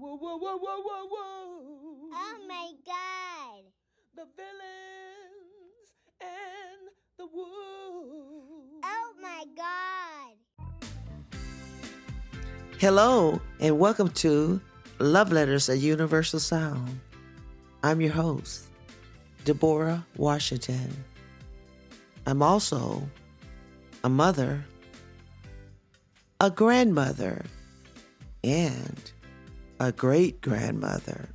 Whoa, whoa, whoa, whoa, whoa, whoa. Oh my god. The villains and the wolves. Oh my god. Hello, and welcome to Love Letters, a Universal Sound. I'm your host, Debora Washington. I'm also a mother, a grandmother, and a great grandmother.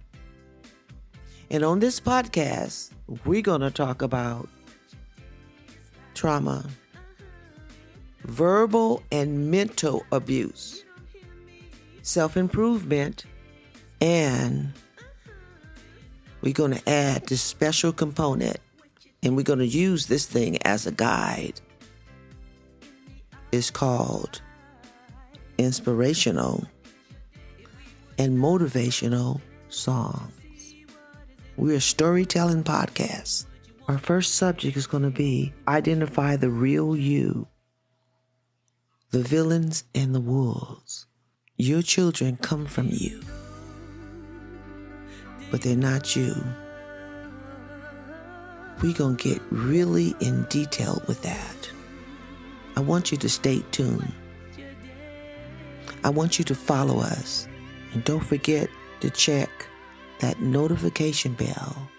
And on this podcast, we're going to talk about trauma, verbal and mental abuse, self improvement, and we're going to add this special component and we're going to use this thing as a guide. It's called inspirational and motivational songs. We're a storytelling podcast. Our first subject is going to be identify the real you, the villains and the wolves. Your children come from you, but they're not you. We're going to get really in detail with that. I want you to stay tuned. I want you to follow us. And don't forget to check that notification bell